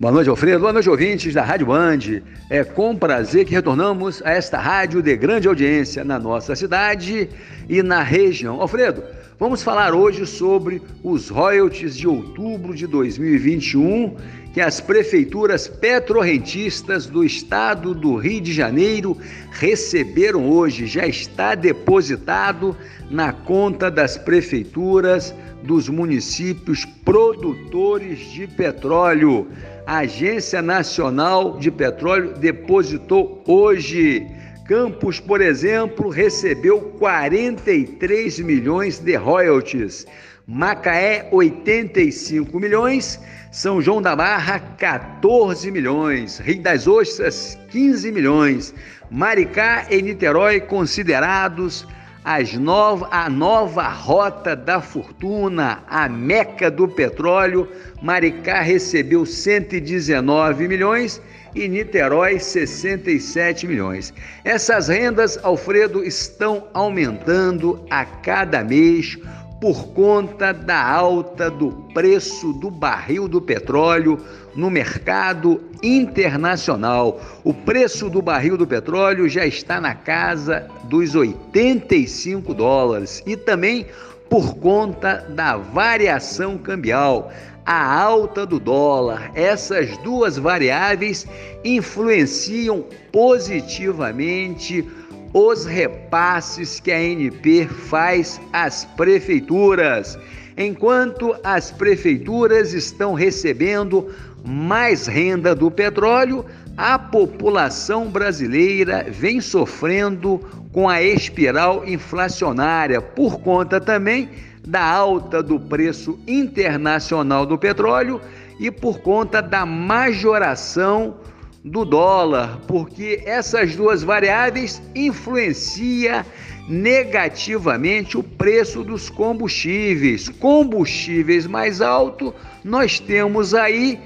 Boa noite, Alfredo. Boa noite, ouvintes da Rádio Band. É com prazer que retornamos a esta rádio de grande audiência na nossa cidade e na região. Alfredo, vamos falar hoje sobre os royalties de outubro de 2021 que as prefeituras petrorrentistas do estado do Rio de Janeiro receberam hoje. Já está depositado na conta das prefeituras dos municípios produtores de petróleo. A Agência Nacional de Petróleo depositou hoje. Campos, por exemplo, recebeu 43 milhões de royalties. Macaé, 85 milhões. São João da Barra, 14 milhões. Rio das Ostras, 15 milhões. Maricá e Niterói considerados as nova, a nova rota da fortuna, a meca do petróleo. Maricá recebeu 119 milhões e Niterói 67 milhões. Essas rendas, Alfredo, estão aumentando a cada mês por conta da alta do preço do barril do petróleo no mercado internacional. O preço do barril do petróleo já está na casa dos 85 dólares e também por conta da variação cambial, a alta do dólar. Essas duas variáveis influenciam positivamente os repasses que a ANP faz às prefeituras. Enquanto as prefeituras estão recebendo mais renda do petróleo, a população brasileira vem sofrendo com a espiral inflacionária por conta também da alta do preço internacional do petróleo e por conta da majoração do dólar, porque essas duas variáveis influenciam negativamente o preço dos combustíveis. Combustíveis mais alto, nós temos aí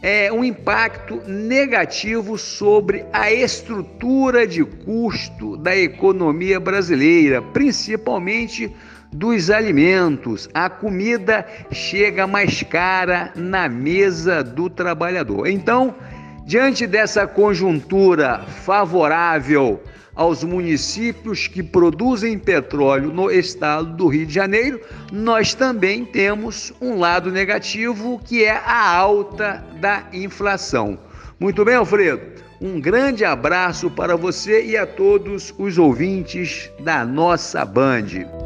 é, um impacto negativo sobre a estrutura de custo da economia brasileira, principalmente dos alimentos. A comida chega mais cara na mesa do trabalhador. Então, Diante dessa conjuntura favorável aos municípios que produzem petróleo no estado do Rio de Janeiro, nós também temos um lado negativo que é a alta da inflação. Muito bem, Alfredo? Um grande abraço para você e a todos os ouvintes da nossa Band.